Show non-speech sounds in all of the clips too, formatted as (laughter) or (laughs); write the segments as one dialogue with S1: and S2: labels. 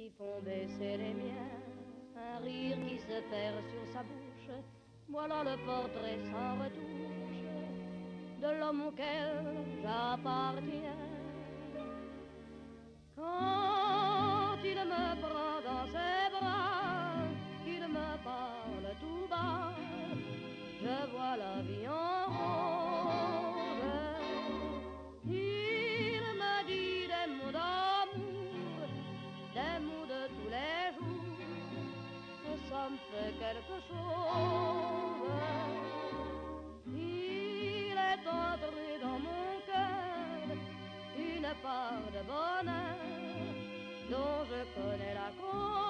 S1: qui font baisser les miens, un rire qui se perd sur sa bouche. Voilà le portrait sans retouche de l'homme auquel j'appartiens. Il est entré dans mon cœur une part de bonheur dont je connais la cause.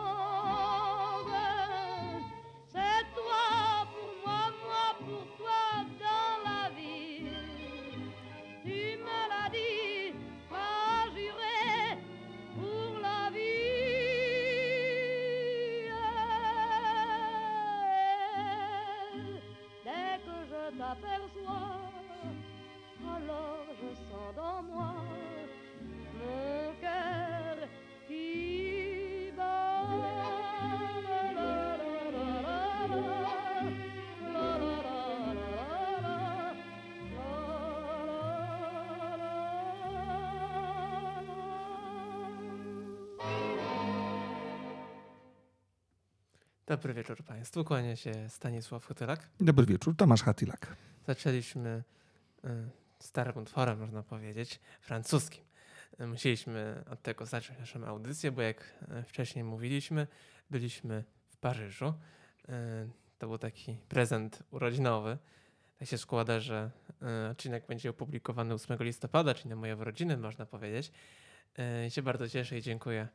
S2: Dobry wieczór Państwu, kłania się Stanisław Chotylak.
S3: Dobry wieczór, Tomasz Hatylak.
S2: Zaczęliśmy y, starym utworem, można powiedzieć, francuskim. Y, Musieliśmy od tego zacząć naszą audycję, bo jak y, wcześniej mówiliśmy, byliśmy w Paryżu. To był taki prezent urodzinowy. Tak się składa, że odcinek będzie opublikowany 8 listopada, czyli na moje urodziny, można powiedzieć. I się bardzo cieszę i dziękuję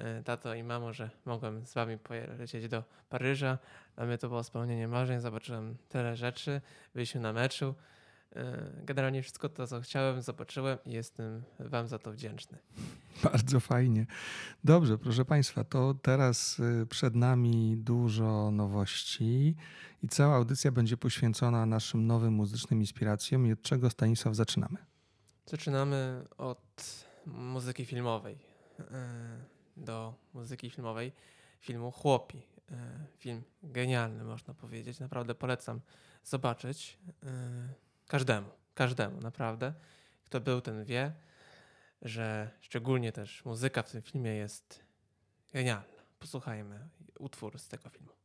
S2: y, tato i mamo, że mogłem z wami polecieć do Paryża. Dla mnie to było spełnienie marzeń, zobaczyłem tyle rzeczy, byliśmy na meczu. Y, Generalnie wszystko to, co chciałem, zobaczyłem i jestem wam za to wdzięczny.
S3: Bardzo fajnie. Dobrze, proszę Państwa, to teraz y, przed nami dużo nowości i cała audycja będzie poświęcona naszym nowym muzycznym inspiracjom. I od czego Stanisław zaczynamy?
S2: Zaczynamy od muzyki filmowej y, do muzyki filmowej filmu Chłopi. Y, Film genialny, można powiedzieć. Naprawdę polecam zobaczyć y, każdemu, każdemu, naprawdę. Kto był, ten wie, że szczególnie też muzyka w tym filmie jest genialna. Posłuchajmy utwór z tego filmu.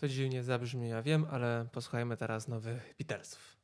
S4: To dziwnie zabrzmi, ja wiem, ale posłuchajmy teraz nowych Beatlesów.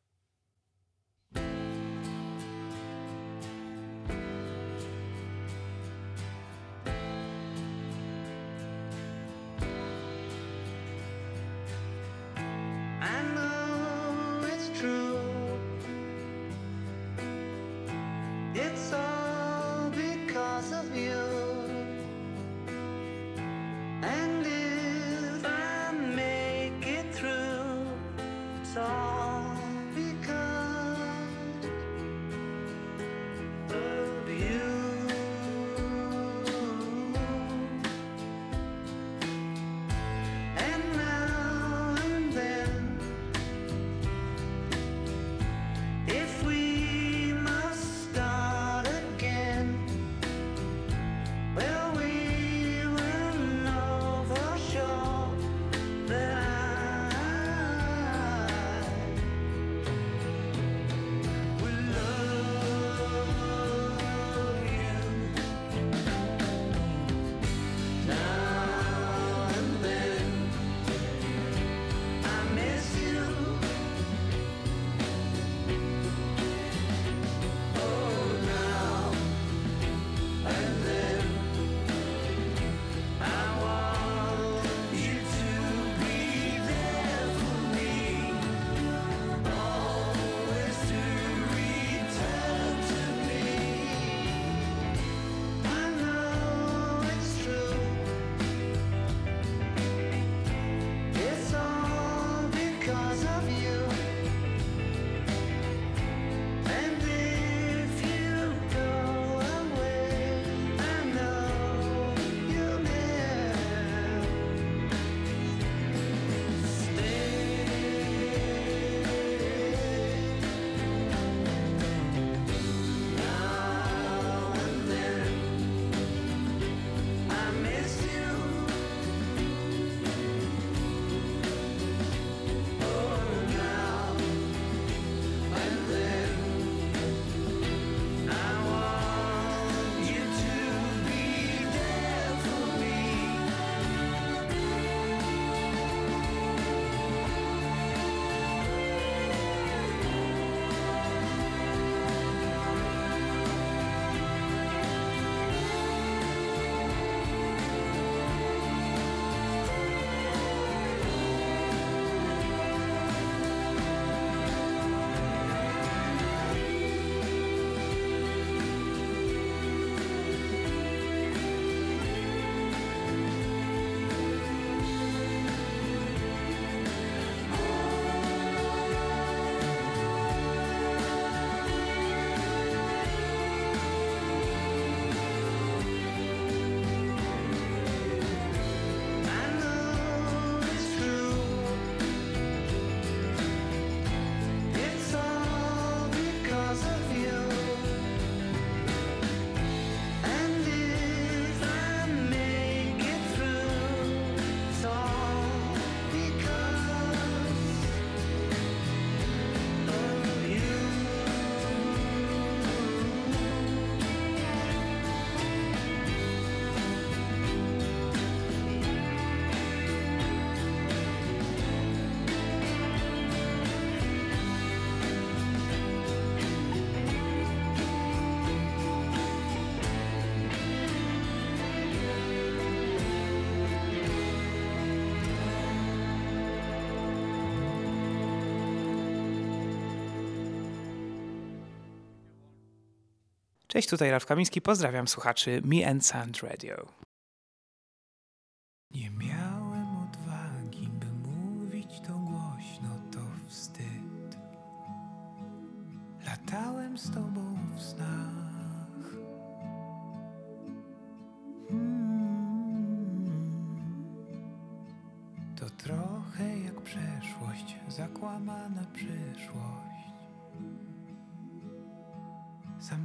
S5: Cześć, tutaj Rafał Kamiński, pozdrawiam słuchaczy Me and Sound Radio.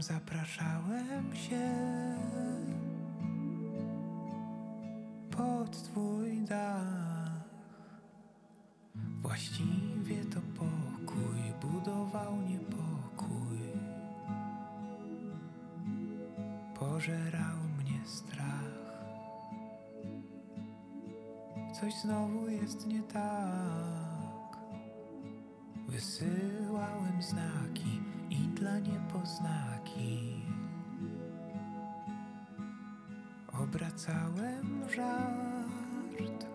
S5: zapraszałem się pod twój dach. Właściwie to pokój budował niepokój. Pożerał mnie strach. Coś znowu jest nie tak. Wysyłałem znaki dla niepoznaki. Obracałem żart.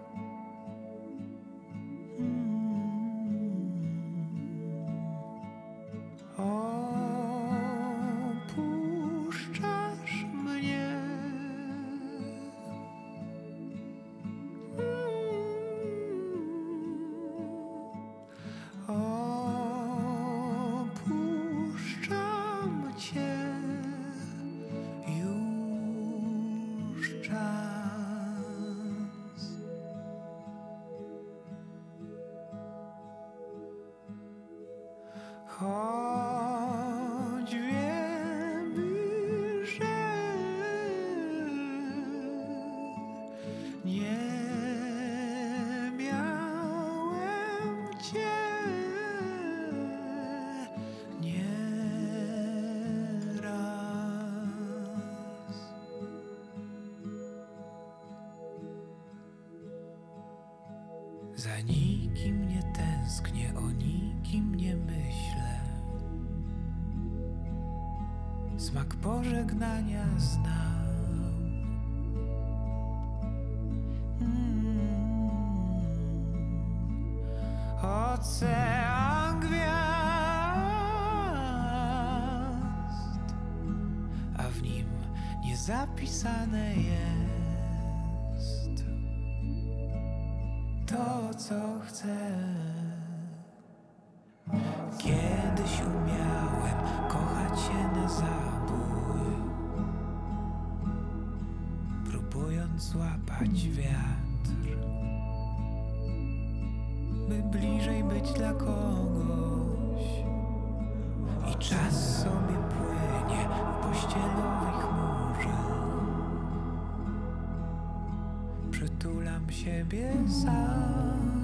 S5: Ocean gwiazd, a w nim niezapisane jest to, co chcę. Kiedyś umiałem kochać się na zabój, próbując złapać wiatr, by bliżej być dla kogoś. I czas sobie płynie w pościelowej chmurze. Przytulam siebie sam.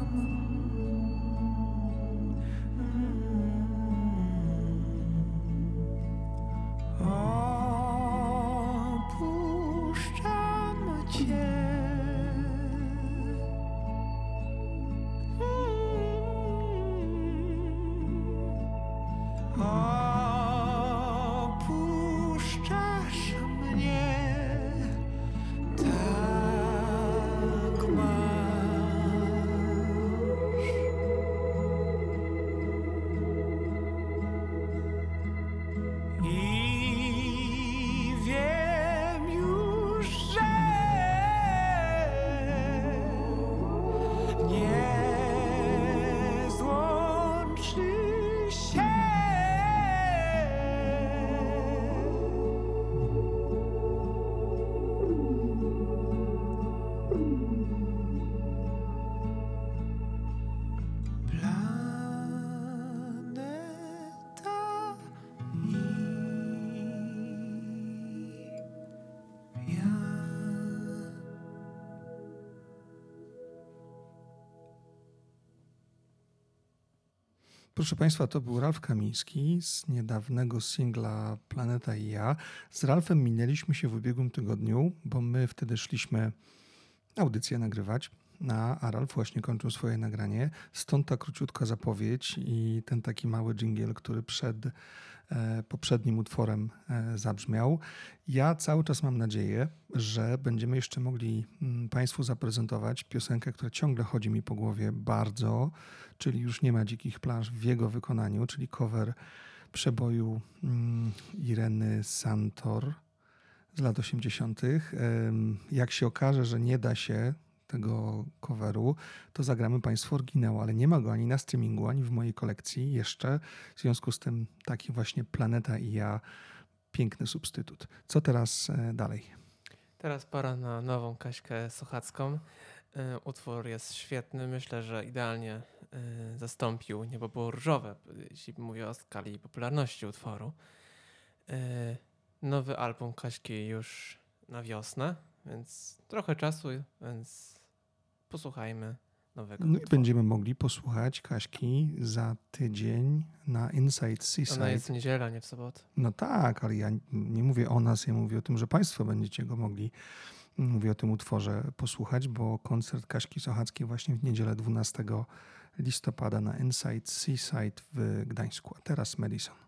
S3: Proszę Państwa, to był Ralf Kamiński z niedawnego singla Planeta i ja. Z Ralfem minęliśmy się w ubiegłym tygodniu, bo my wtedy szliśmy audycję nagrywać, a a Ralf właśnie kończył swoje nagranie. Stąd ta króciutka zapowiedź i ten taki mały dżingiel, który przed e, poprzednim utworem e, zabrzmiał. Ja cały czas mam nadzieję, że będziemy jeszcze mogli mm, Państwu zaprezentować piosenkę, która ciągle chodzi mi po głowie bardzo, czyli już nie ma dzikich plaż w jego wykonaniu, czyli cover przeboju mm, Ireny Santor z lat 80. Em, Jak się okaże, że nie da się tego coveru, to zagramy Państwu oryginał, ale nie ma go ani na streamingu, ani w mojej kolekcji jeszcze. W związku z tym taki właśnie Planeta i ja, piękny substytut. Co teraz e, dalej?
S2: Teraz pora na nową Kaśkę Sochacką. Y, Utwór jest świetny. Myślę, że idealnie y, zastąpił Niebo było różowe, jeśli mówię o skali popularności utworu. Nowy album Kaśki już na wiosnę, więc trochę czasu, więc posłuchajmy nowego
S3: No i będziemy mogli posłuchać Kaśki za tydzień na Inside
S2: Ona
S3: Seaside.
S2: jest w niedzielę, nie w sobotę.
S3: No tak, ale ja nie mówię o nas, ja mówię o tym, że Państwo będziecie go mogli mówię o tym utworze, posłuchać, bo koncert Kaśki Sochackiej właśnie w niedzielę 12 listopada na Inside Seaside w Gdańsku. A teraz Madison.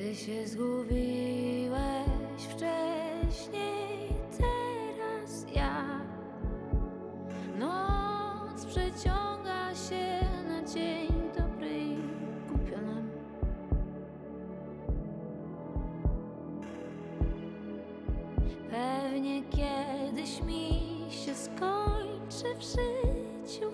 S6: Ty się zgubiłeś wcześniej, teraz ja. Noc przeciąga się na dzień dobry nam. Pewnie kiedyś mi się skończy w życiu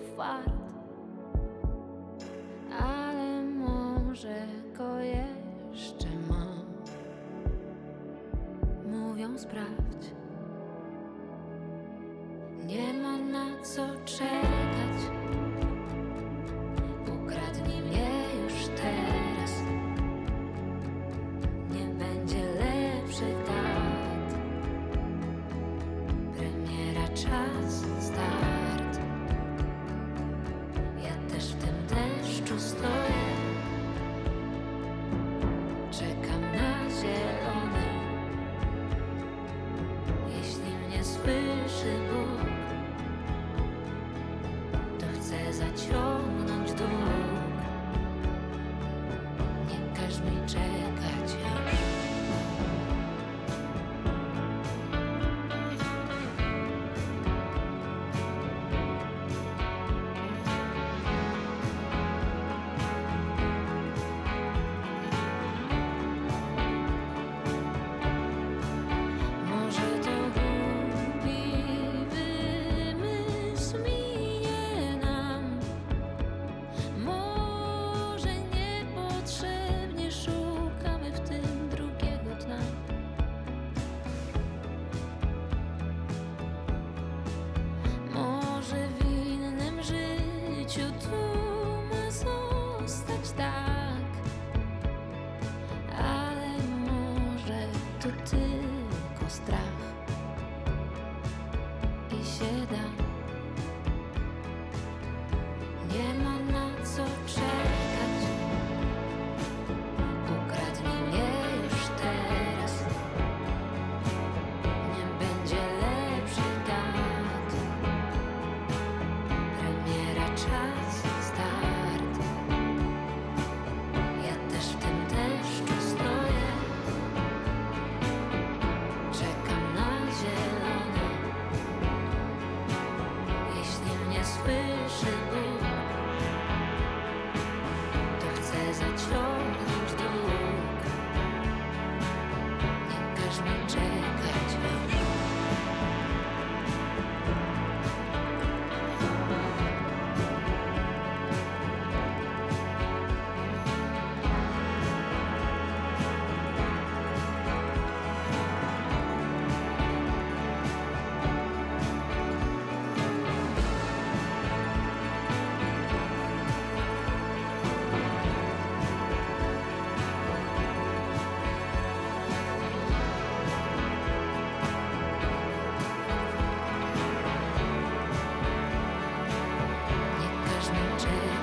S6: change.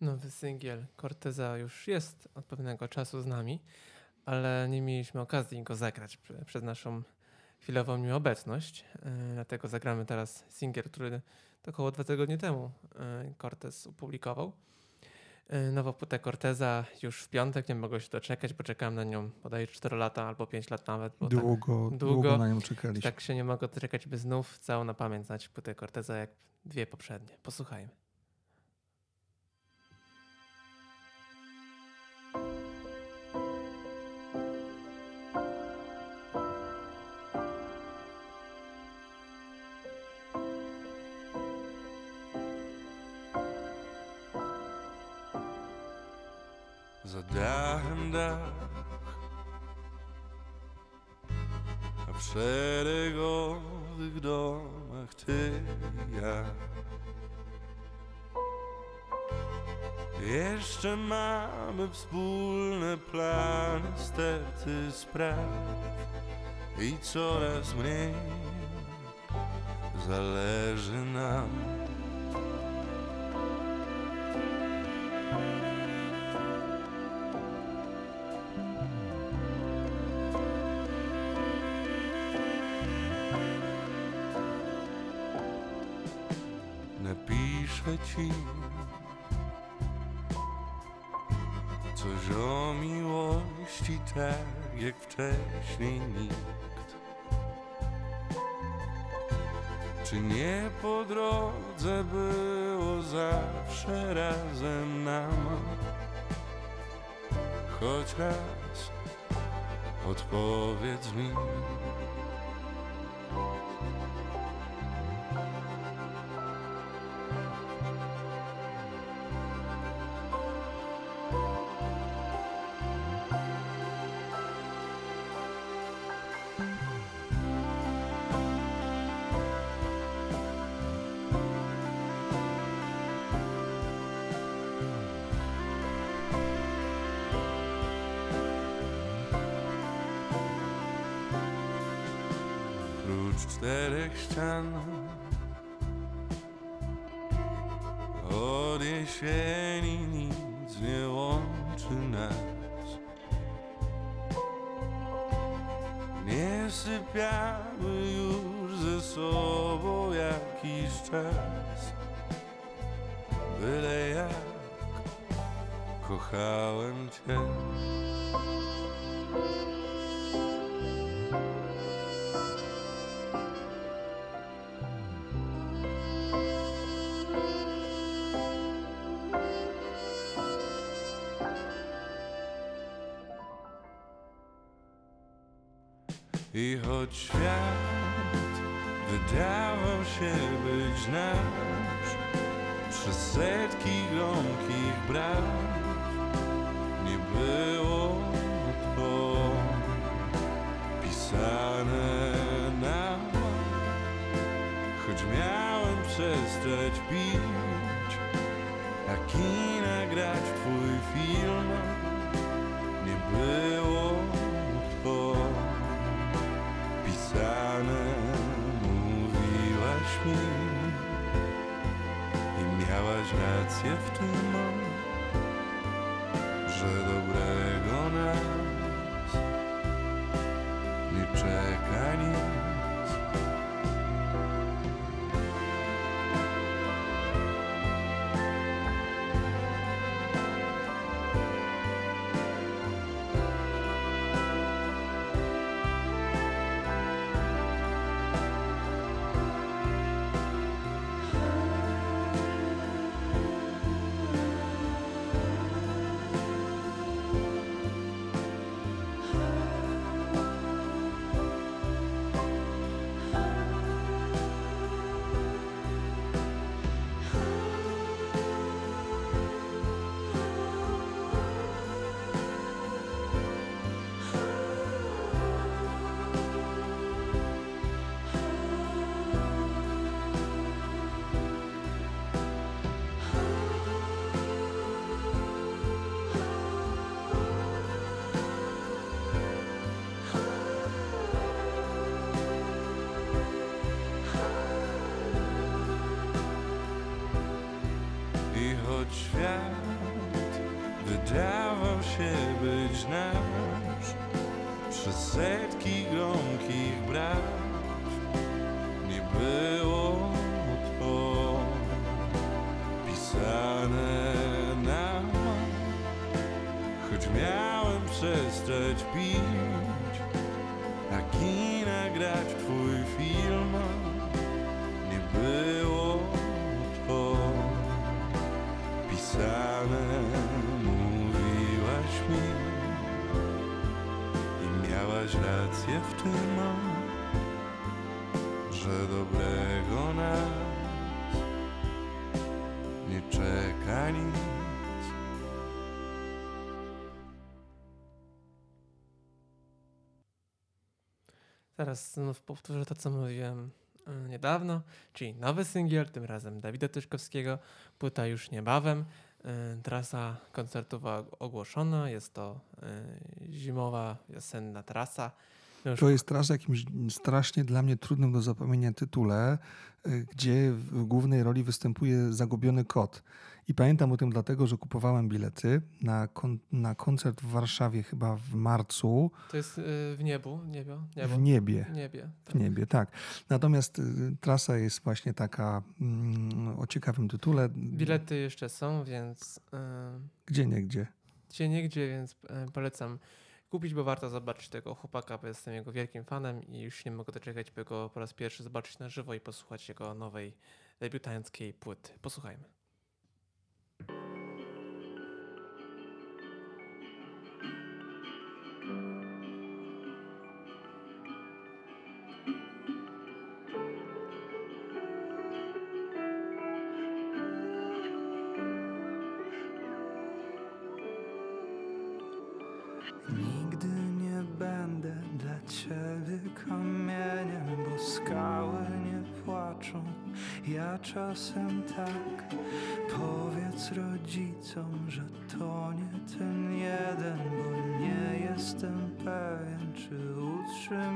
S2: Nowy singiel Corteza już jest od pewnego czasu z nami, ale nie mieliśmy okazji go zagrać przez naszą chwilową nieobecność. Yy, dlatego zagramy teraz singiel, który około dwa tygodnie temu yy, Cortez opublikował. Yy, nową płytę Corteza już w piątek, nie mogę się doczekać, bo czekałem na nią podaje 4 lata albo 5 lat nawet. Tak,
S3: Długo,
S2: długo
S3: długo na nią czekaliśmy.
S2: tak się nie mogę doczekać, by znów całą na pamięć znać płytę Corteza jak dwie poprzednie. Posłuchajmy.
S7: Za dachem dach. A w szeregowych domach ty i ja. Jeszcze mamy wspólne plany, sterty spraw. I coraz mniej zależy nam Coś o miłości, tak jak wcześniej nikt. Czy nie po drodze było zawsze razem nam? Choć raz odpowiedz mi. Się być nasz Przez setki gromkich braw Nie było to pisane na Choć miałem przestać pić A kina grać w twój film Nie było to pisane i miałaś rację w tym, że dobrego nas nie czeka. I choć świat wydawał się być nasz Przez setki gromkich braw Nie było to pisane nam Choć miałem przestać pić same mówiłaś mi i miałaś rację w tym, że dobrego nas nie czeka nic.
S2: Teraz znów powtórzę to, co mówiłem e, niedawno, czyli nowy singiel, tym razem Dawida Tyszkowskiego, płyta już niebawem. Y, Trasa koncertowa ogłoszona, jest to y, zimowa, wiosenna trasa. Już
S3: To jest teraz jakimś strasznie dla mnie trudnym do zapomnienia tytule, y, gdzie w głównej roli występuje zagubiony kot. I pamiętam o tym dlatego, że kupowałem bilety na, kon- na koncert w Warszawie chyba w marcu
S2: To jest y, w niebu, niebio, niebo.
S3: w niebie.
S2: W niebie.
S3: W niebie, tak. Natomiast y, trasa jest właśnie taka mm, o ciekawym tytule.
S2: Bilety jeszcze są, więc y,
S3: Gdzie nie gdzie.
S2: gdzie niegdzie, więc y, polecam kupić, bo warto zobaczyć tego chłopaka, bo jestem jego wielkim fanem i już nie mogę doczekać, by go po raz pierwszy zobaczyć na żywo i posłuchać jego nowej debiutanckiej płyty. Posłuchajmy.
S5: Ja czasem tak. Powiedz rodzicom, że to nie ten jeden, bo nie jestem pewien, czy utrzymam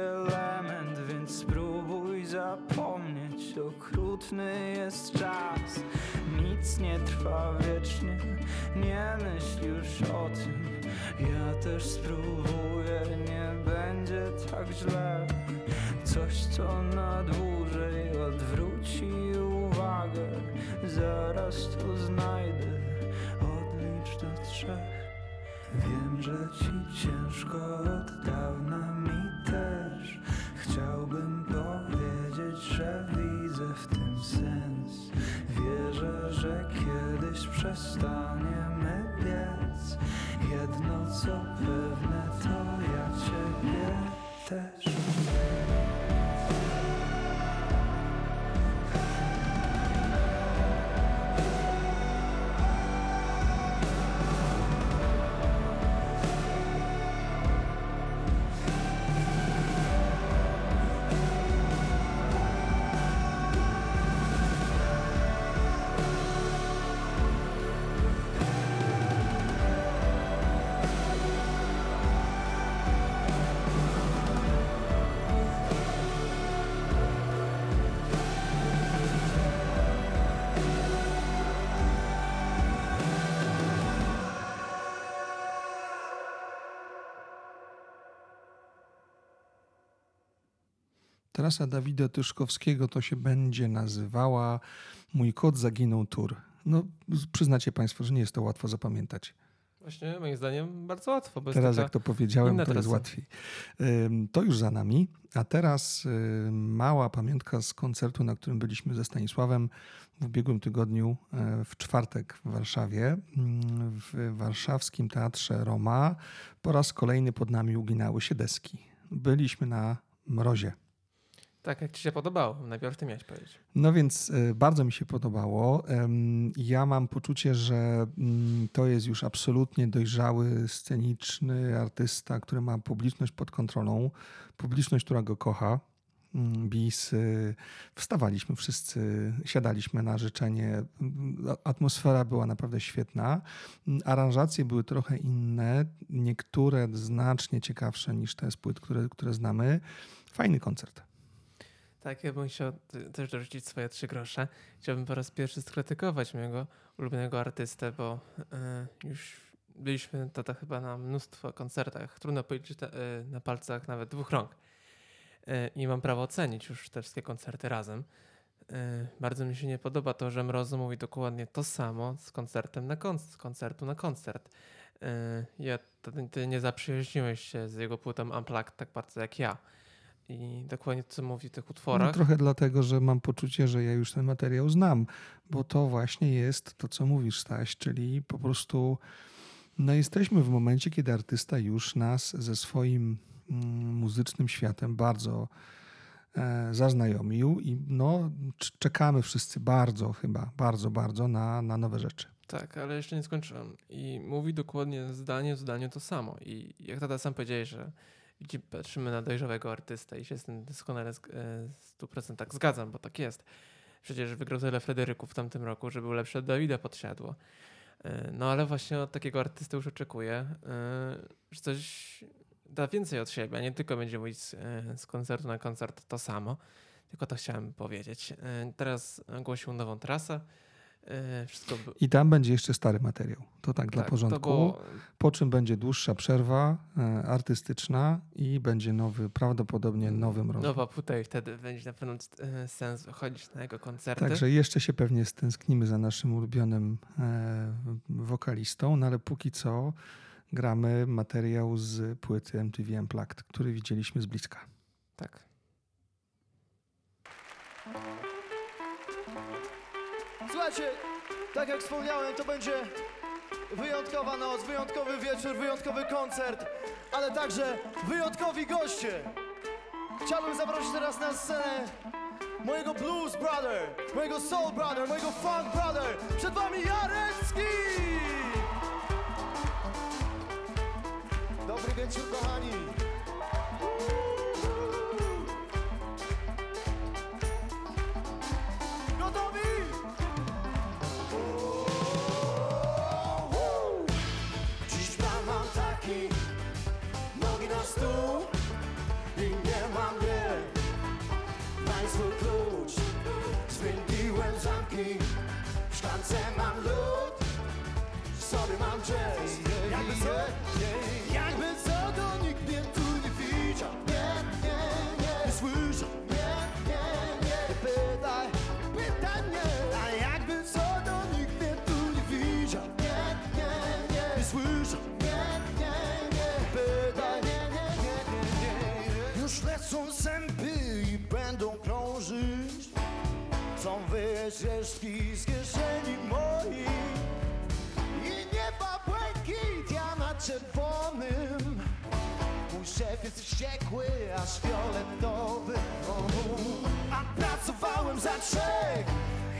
S5: element, więc spróbuj zapomnieć, okrutny jest czas. Nic nie trwa wiecznie, nie myśl już o tym. Ja też spróbuję, nie będzie tak źle. Coś, co na dłużej odwróci uwagę Zaraz to znajdę, odlicz do trzech Wiem, że ci ciężko od dawna mi też. Chciałbym powiedzieć, że widzę w tym sens. Wierzę, że kiedyś przestaniemy biec Jedno co pewne, to ja ciebie też
S3: Trasa Dawida Tyszkowskiego to się będzie nazywała Mój kot zaginął tur. No, przyznacie Państwo, że nie jest to łatwo zapamiętać.
S2: Właśnie moim zdaniem bardzo łatwo,
S3: Teraz, jak to powiedziałem, to jest łatwiej. To już za nami, a teraz ym, mała pamiątka z koncertu, na którym byliśmy ze Stanisławem w ubiegłym tygodniu, e, w czwartek w Warszawie, ym, w warszawskim teatrze Roma. Po raz kolejny pod nami uginały się deski. Byliśmy na mrozie.
S2: Tak, jak ci się podobało? Najpierw ty miałeś powiedzieć.
S3: No więc y, bardzo mi się podobało. Ja mam poczucie, że mm, to jest już absolutnie dojrzały, sceniczny artysta, który ma publiczność pod kontrolą, publiczność, która go kocha. Mm, Bis, y, wstawaliśmy wszyscy, siadaliśmy na życzenie. Mm, Atmosfera była naprawdę świetna. Aranżacje były trochę inne, niektóre znacznie ciekawsze niż te z płyt, które, które znamy. Fajny koncert.
S2: Tak, ja bym chciał też dorzucić swoje trzy grosze. Chciałbym po raz pierwszy skrytykować mojego ulubionego artystę, bo y, już byliśmy tata chyba na mnóstwo koncertach. Trudno te, y, na palcach nawet dwóch rąk. Y, I mam prawo ocenić już te wszystkie koncerty razem. Bardzo mi się nie podoba to, że Mrozu mówi dokładnie to samo z koncertem na konc- z koncertu na koncert. Ja, ty, ty nie zaprzyjaźniłeś się z jego płytą Unplugged tak bardzo jak ja. I dokładnie co mówi w tych
S3: No,
S2: utworach.
S3: trochę dlatego, że mam poczucie, że ja już ten materiał znam, bo to właśnie jest to, co mówisz, Staś, czyli po prostu no jesteśmy w momencie, kiedy artysta już nas ze swoim mm, muzycznym światem bardzo e, zaznajomił i no cz- czekamy wszyscy bardzo chyba, bardzo, bardzo na, na nowe rzeczy.
S2: Tak, ale jeszcze nie skończyłem. I mówi dokładnie zdanie w zdaniu to samo. I jak tata sam powiedziałeś, że widzi- patrzymy na dojrzałego artystę i się z tym doskonale e, w 100% zgadzam, bo tak jest. Przecież wygrał tyle Fryderyków w tamtym roku, że był lepszy od Dawida Podsiadło. E, No ale właśnie od takiego artysty już oczekuję, e, że coś da więcej od siebie, a nie tylko będzie mówić z, z koncertu na koncert to samo. Tylko to chciałem powiedzieć. Teraz ogłosił nową trasę. E, Wszystko
S3: I tam będzie jeszcze stary materiał. To tak, dla
S2: tak,
S3: porządku.
S2: To było,
S3: Po czym będzie dłuższa przerwa e, artystyczna i będzie nowy, prawdopodobnie nowy mroz.
S2: nowa płyta i wtedy będzie na pewno e, sens chodzić na jego koncerty.
S3: Także jeszcze się pewnie stęsknimy za naszym ulubionym wokalistą, no ale póki co gramy materiał z płyty MTV Unplugged, który widzieliśmy z bliska.
S2: Tak.
S8: Słuchajcie, tak jak wspomniałem, to będzie wyjątkowa noc, wyjątkowy wieczór, wyjątkowy koncert, ale także wyjątkowi goście. Chciałbym zaprosić teraz na scenę mojego blues brother, mojego soul brother, mojego funk brother. Przed wami Jarecki! Dobry wieczór, kochani. Szklance mam lód W sobie mam jazz Jakby co, jakby co to nikt mnie tu nie widział Nie, nie, nie Nie słyszał Nie, nie, nie pytaj, pytaj mnie. A jakby co to nikt mnie tu nie widział Nie, nie, nie Nie słyszał Nie, nie, nie pytaj, nie, nie, nie, nie, nie. Już lecą zęby i będą krążyć. Są wycieczki z czerwonym Mój szef jest wściekły, aż fioletowy A pracowałem za trzech,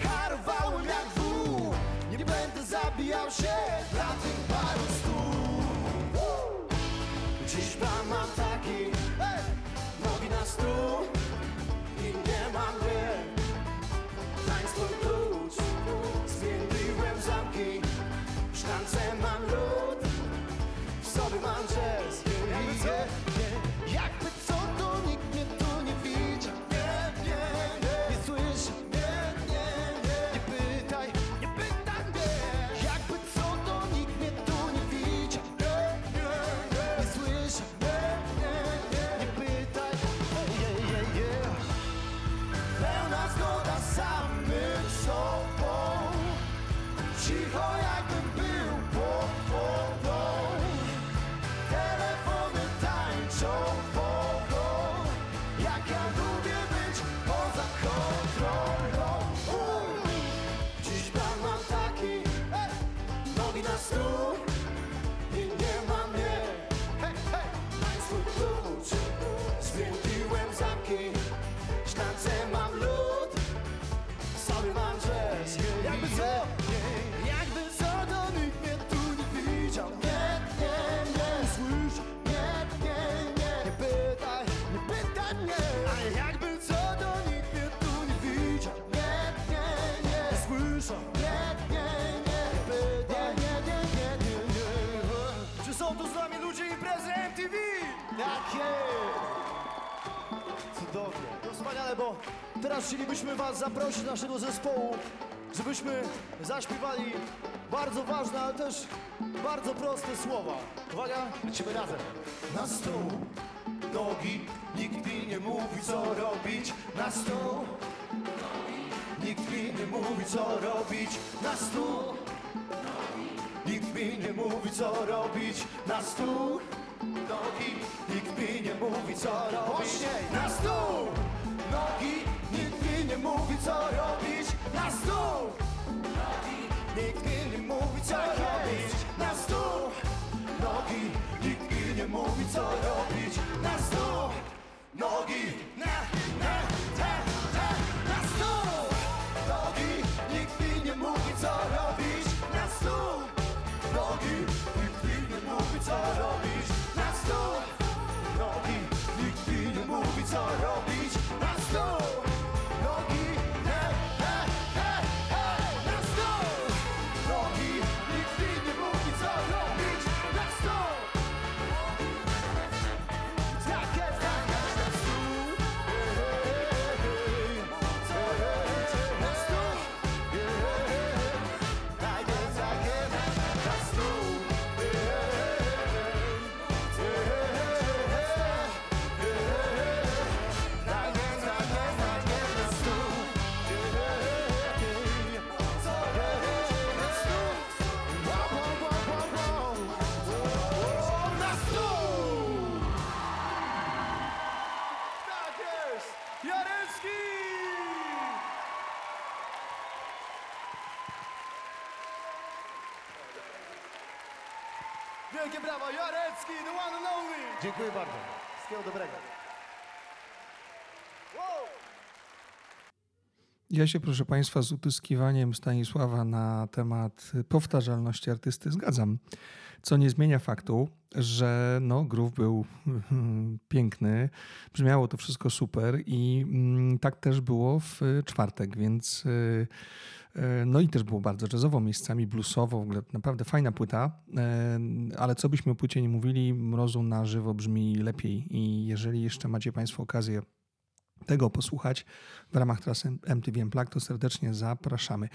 S8: harowałem jak wół Nie będę zabijał się dla tych paru stóp Dziś plan mam taki, nogi na stół I nie mam wie, Jakby że nie Jakby co nikt mnie tu nie widział. Nie, nie, nie. Słysz, nie, nie, nie. Nie pytaj, nie pytaj mnie. A jakby co nikt mnie tu nie widział. Nie, nie, nie. Słyszał, nie, nie, nie. Nie pytaj, nie, nie, nie, nie, nie. Czy są tu z nami ludzie imprezy MTV? Tak jest? Cudownie, to wspaniale, bo Teraz chcielibyśmy Was zaprosić naszego zespołu żebyśmy zaśpiewali bardzo ważne, ale też bardzo proste słowa. Uwaga, lecimy razem. Na stół, nogi, nikt mi nie mówi co robić. Na stół, nikt mi nie mówi co robić. Na stół, nikt mi nie mówi co robić. Na stół, nogi, nikt mi nie mówi co robić. Na stół, nogi, nikt mi nie mówi co robić. Na stół, nikt nie mówi co robić. Na stół, nogi, nikt nie mówi co robić. Na stół, nogi, na, na, Dziękuję bardzo. Wszystkiego dobrego.
S3: Ja się, proszę Państwa, z utyskiwaniem Stanisława na temat powtarzalności artysty zgadzam. Co nie zmienia faktu, że no, groove był (laughs) piękny, brzmiało to wszystko super i mm, tak też było w czwartek, więc y, no i też było bardzo jazzowo, miejscami bluesowo, w ogóle naprawdę fajna płyta, y, ale co byśmy o płycie nie mówili, Mrozu na żywo brzmi lepiej i jeżeli jeszcze macie Państwo okazję tego posłuchać w ramach trasy MTV Unplugged, to serdecznie zapraszamy.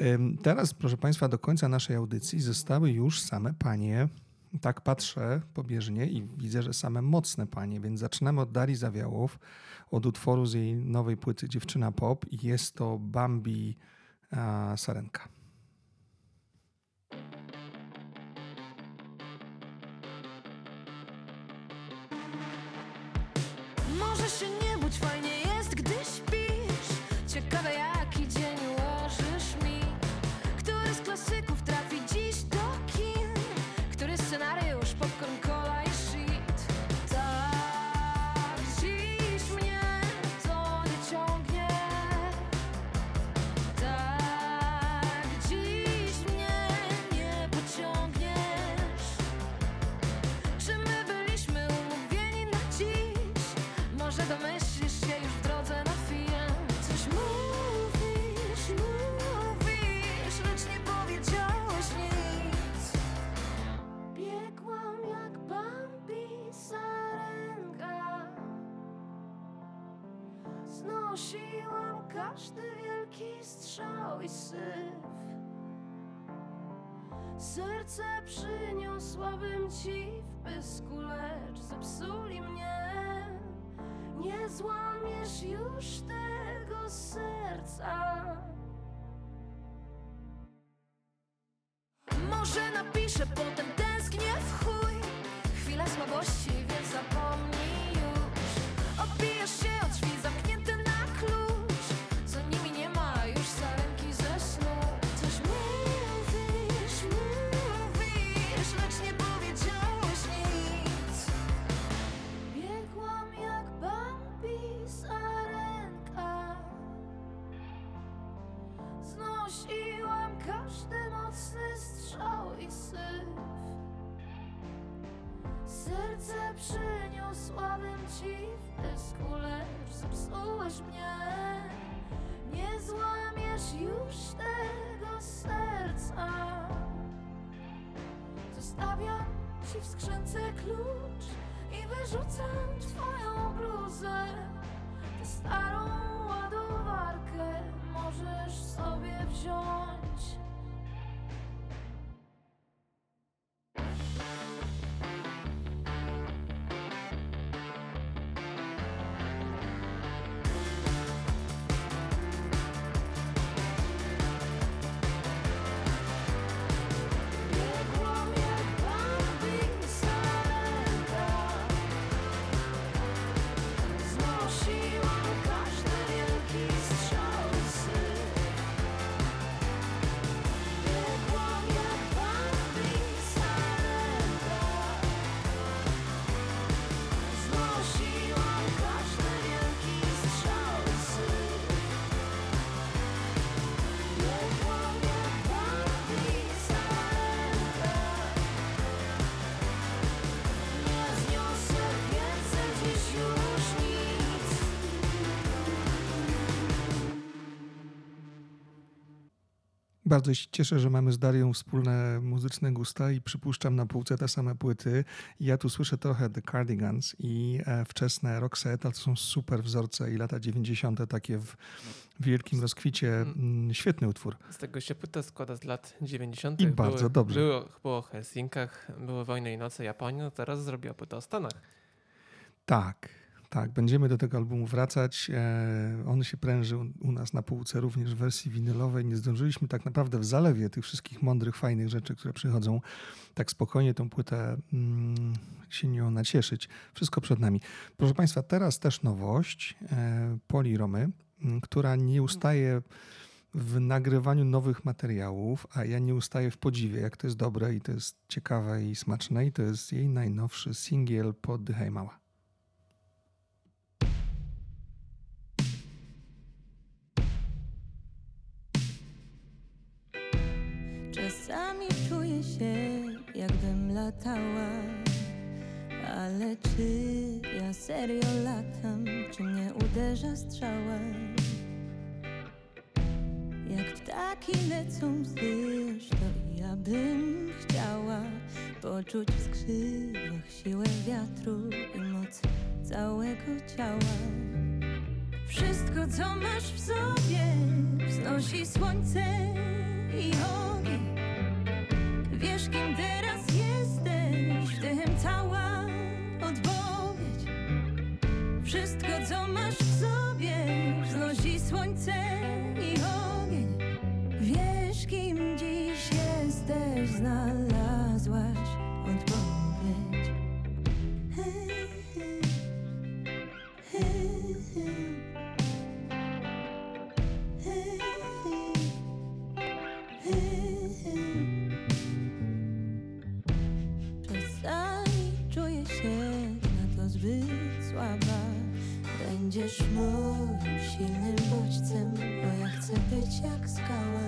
S3: Ym, Teraz, proszę Państwa, do końca naszej audycji zostały już same panie. Tak patrzę pobieżnie i widzę, że same mocne panie, więc zaczynamy od Darii Zawiałów, od utworu z jej nowej płyty Dziewczyna Pop jest to Bambi a,
S6: Domyślisz się już w drodze na film Coś mówisz, mówisz, lecz nie powiedziałeś nic. Biegłam jak Bambi sarenka Znosiłam każdy wielki strzał i syf. Serce przyniosłabym ci w pysku, lecz zepsuli mnie. Nie złamiesz już tego serca. Może napiszę, potem tęsknię w chuj. Chwila słabości, więc zapomnij już. Odbijasz się od drzwi Serce przyniosłabym ci w pysku, lecz zepsułeś mnie. Nie złamiesz już tego serca. Zostawiam ci w skrzynce klucz i wyrzucam twoją bluzę.
S3: Bardzo się cieszę, że mamy z Darią wspólne muzyczne gusta i przypuszczam na półce te same płyty. Ja tu słyszę trochę The Cardigans i e, wczesne Roxette, to są super wzorce i lata 90. takie w wielkim rozkwicie. Mm, Świetny utwór.
S2: Z tego się płyta składa z lat 90.
S3: I bardzo
S2: były,
S3: dobrze.
S2: Było, było o Helsinkach, były Wojny i Noce Japonii, no teraz zrobiła płytę o Stanach.
S3: Tak, tak. Będziemy do tego albumu wracać. E, on się pręży u, nas na półce również w wersji winylowej. Nie zdążyliśmy tak naprawdę w zalewie tych wszystkich mądrych, fajnych rzeczy, które przychodzą, tak spokojnie tą płytę mm, się nią nacieszyć. Wszystko przed nami. Proszę Państwa, teraz też nowość e, Poli Romy, która nie ustaje w nagrywaniu nowych materiałów, a ja nie ustaję w podziwie, jak to jest dobre i to jest ciekawe i smaczne. I to jest jej najnowszy singiel Poddychaj Mała.
S9: Latała. Ale czy ja serio latam? Czy mnie uderza strzała? Jak ptaki lecą wzdyż, to ja bym chciała poczuć w skrzydłach siłę wiatru i moc całego ciała. Wszystko, co masz w sobie, wznosi słońce i ogień. Wiesz, kim teraz Wszystko, co masz w sobie, wznosi słońce i ogień. Wiesz, kim dziś jesteś, znalazłaś Będziesz moim silnym bodźcem, bo ja chcę być jak skała.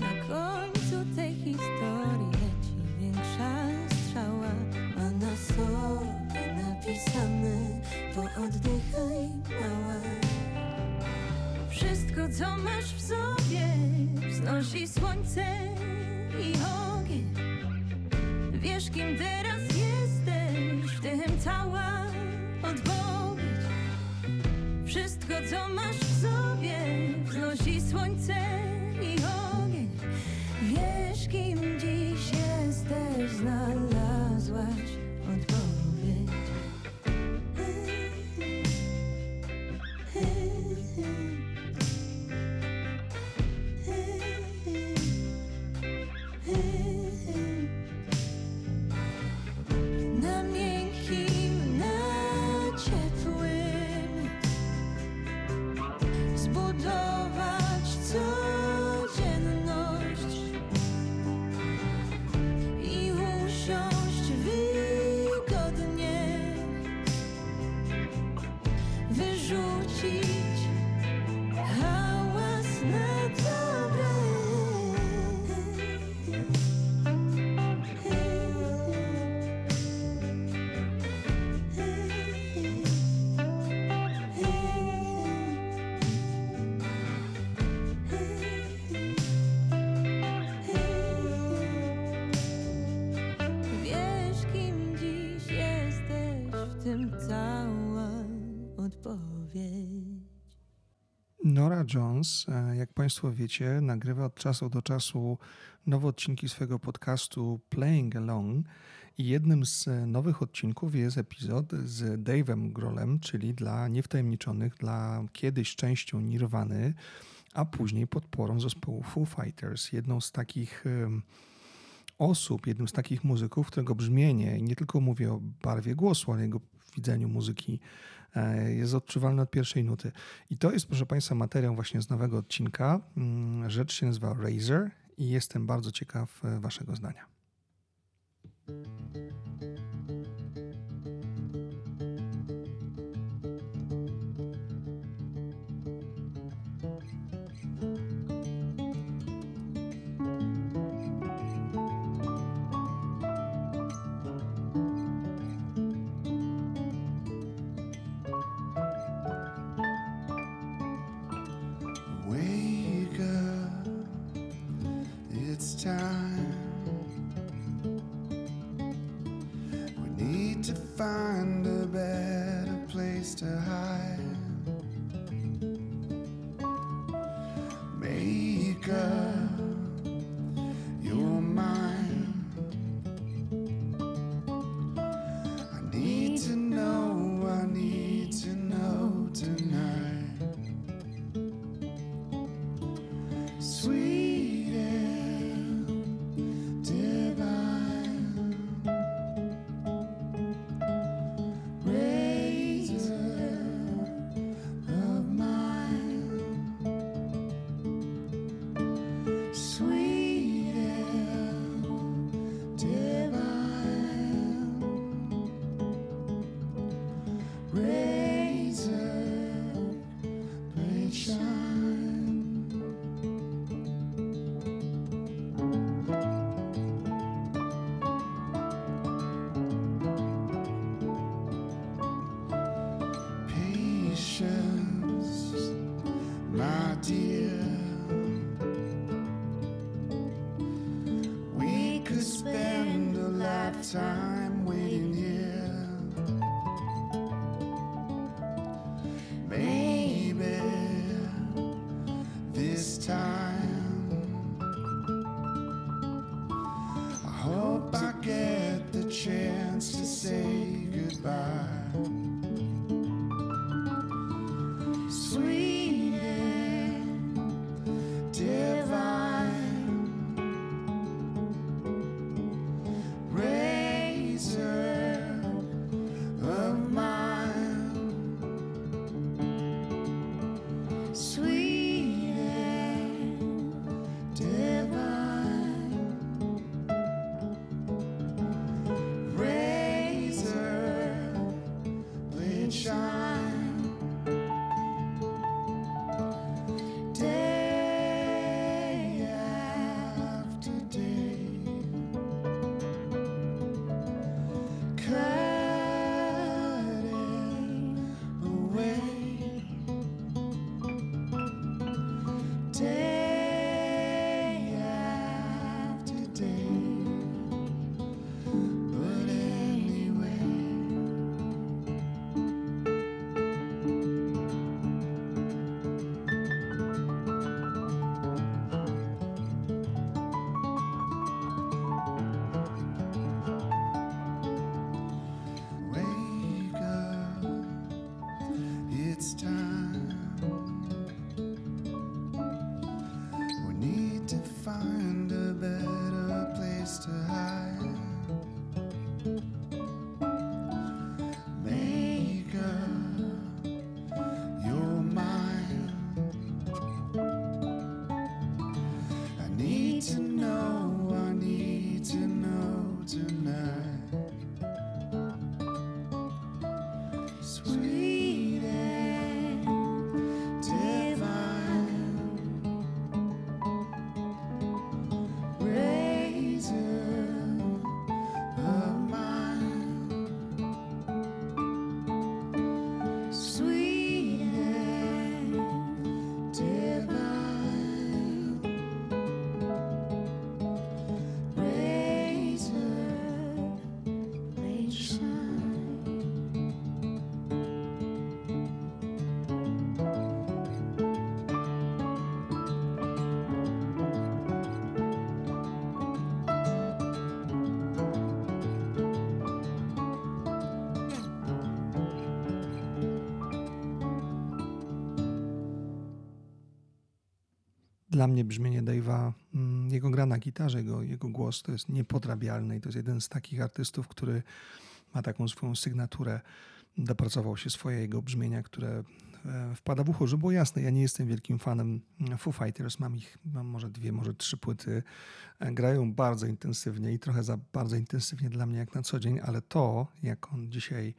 S9: Na końcu tej historii leci większa strzała. Ma na sobie napisane, to oddychaj mała. Wszystko, co masz w sobie, wznosi słońce i ogień. Wiesz, kim teraz jesteś, w tym cała Wszystko, co masz w sobie, wznosi słońce i ogień. Wiesz, kim dziś
S4: Jones, e, jak Państwo wiecie, nagrywa od czasu do czasu nowe odcinki swojego podcastu Playing Along. I jednym z e, nowych odcinków jest epizod z Dave'em Grohlem, czyli dla niewtajemniczonych, dla kiedyś częścią Nirwany, a później podporą zespołu Foo Fighters. Jedną z takich osób, jednym z takich muzyków, którego brzmienie, nie tylko mówię o barwie głosu, ale jego widzeniu muzyki, e, jest odczuwalne od pierwszej nuty. I to jest, proszę Państwa, materiał właśnie z nowego odcinka. Mm, Rzecz się nazywa Razor i jestem bardzo ciekaw e, Waszego zdania.
S3: Dla mnie brzmienie Dave'a, mm, jego gra na gitarze, jego, jego głos to jest niepodrabialny i to jest jeden z takich artystów, który ma taką swoją sygnaturę, dopracował się swojego brzmienia, które wpada w ucho. Żeby było jasne, ja nie jestem wielkim fanem Foo Fighters, mam ich mam może dwie, może trzy płyty. E, Grają bardzo intensywnie i trochę za bardzo intensywnie dla mnie jak na co dzień, ale to, jak on dzisiaj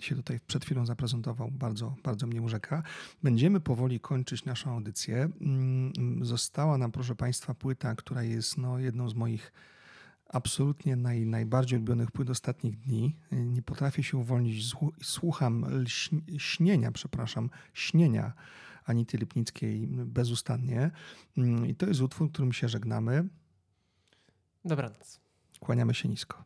S3: się tutaj przed chwilą zaprezentował, bardzo, bardzo mnie urzeka. Będziemy powoli kończyć naszą audycję. Mm, Została nam, proszę Państwa, płyta, która jest no, jedną z moich absolutnie naj, najbardziej ulubionych płyt ostatnich dni. Nie potrafię się uwolnić. Słu- Słucham lśni- śnienia, przepraszam, śnienia Anity Lipnickiej bezustannie. Mm, I to jest utwór, którym się żegnamy.
S2: Dobranoc.
S3: Kłaniamy się nisko.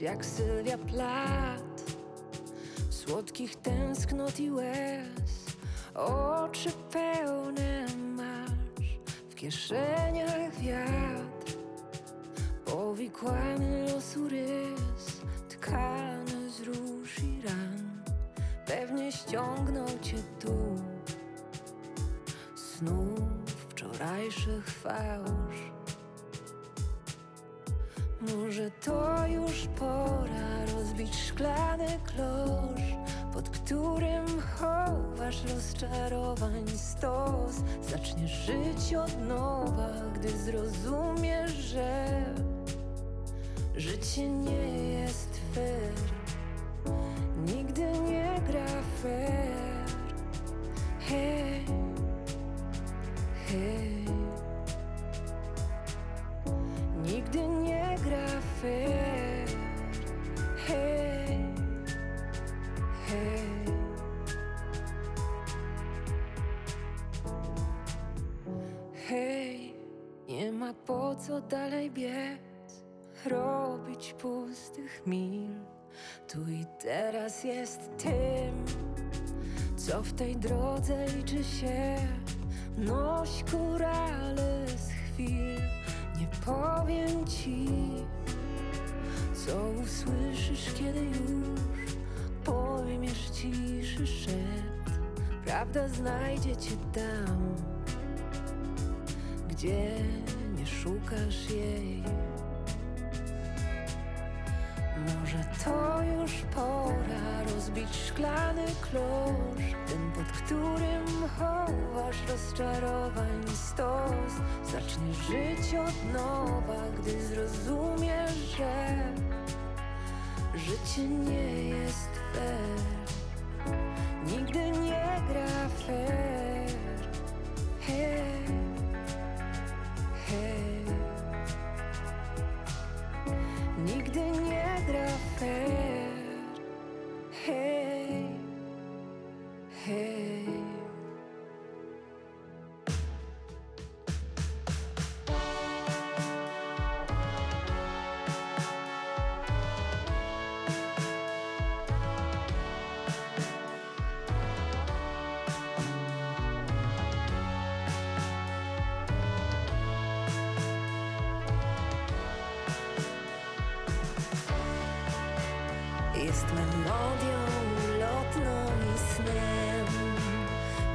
S10: Jak Sylwia Plat, słodkich tęsknot i łez. Oczy pełne masz, w kieszeniach wiatr. Powikłany losu rys, tkany z róż i ran. Pewnie ściągnął cię tu snów wczorajszych fałsz. Może to już pora rozbić szklany klosz, pod którym chowasz rozczarowań stos. Zaczniesz żyć od nowa, gdy zrozumiesz, że życie nie jest fair. Nigdy nie gra fair. Hej. Co dalej biec, robić pustych mil. Tu i teraz jest tym, co w tej drodze liczy się. Noś kurale z chwil, nie powiem ci, co usłyszysz, kiedy już pojmiesz ciszy szept. Prawda znajdzie cię tam, gdzie szukasz jej. Może to już pora rozbić szklany klosz, ten pod którym chowasz rozczarowań stos. Zaczniesz żyć od nowa, gdy zrozumiesz, że życie nie jest fair. Nigdy nie gra fair. Hej, gra Jest melodią ulotną i snem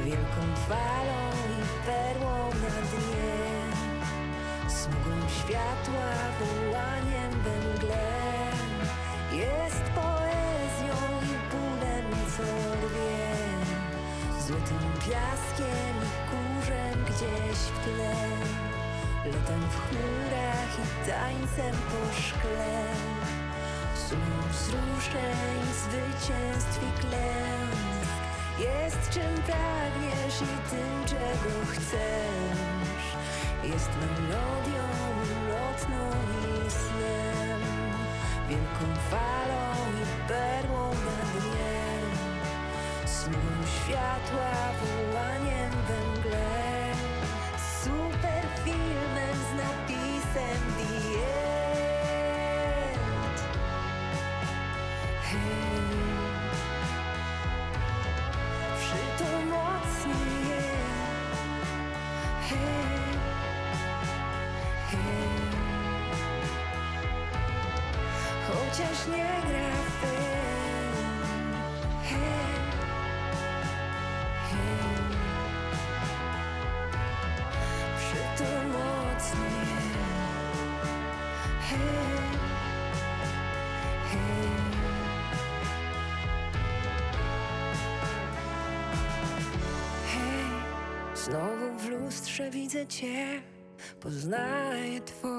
S10: Wielką falą i perłą na dnie. Smugą światła, wołaniem we mgle. Jest poezją i bólem, co rwie Złotym piaskiem i kurzem gdzieś w tle. Lotem w chmurach i tańcem po szkle Sumą wzruszeń, zwycięstw i klęsk. Jest czym pragniesz i tym, czego chcesz. Jest melodią ulotną i snem. Wielką falą i perłą na dnie. Znów światła wołaniem we mgle. Z napisem The Chociaż nie gra mocniej Hej Hej znowu w lustrze widzę cię, poznaję twarz.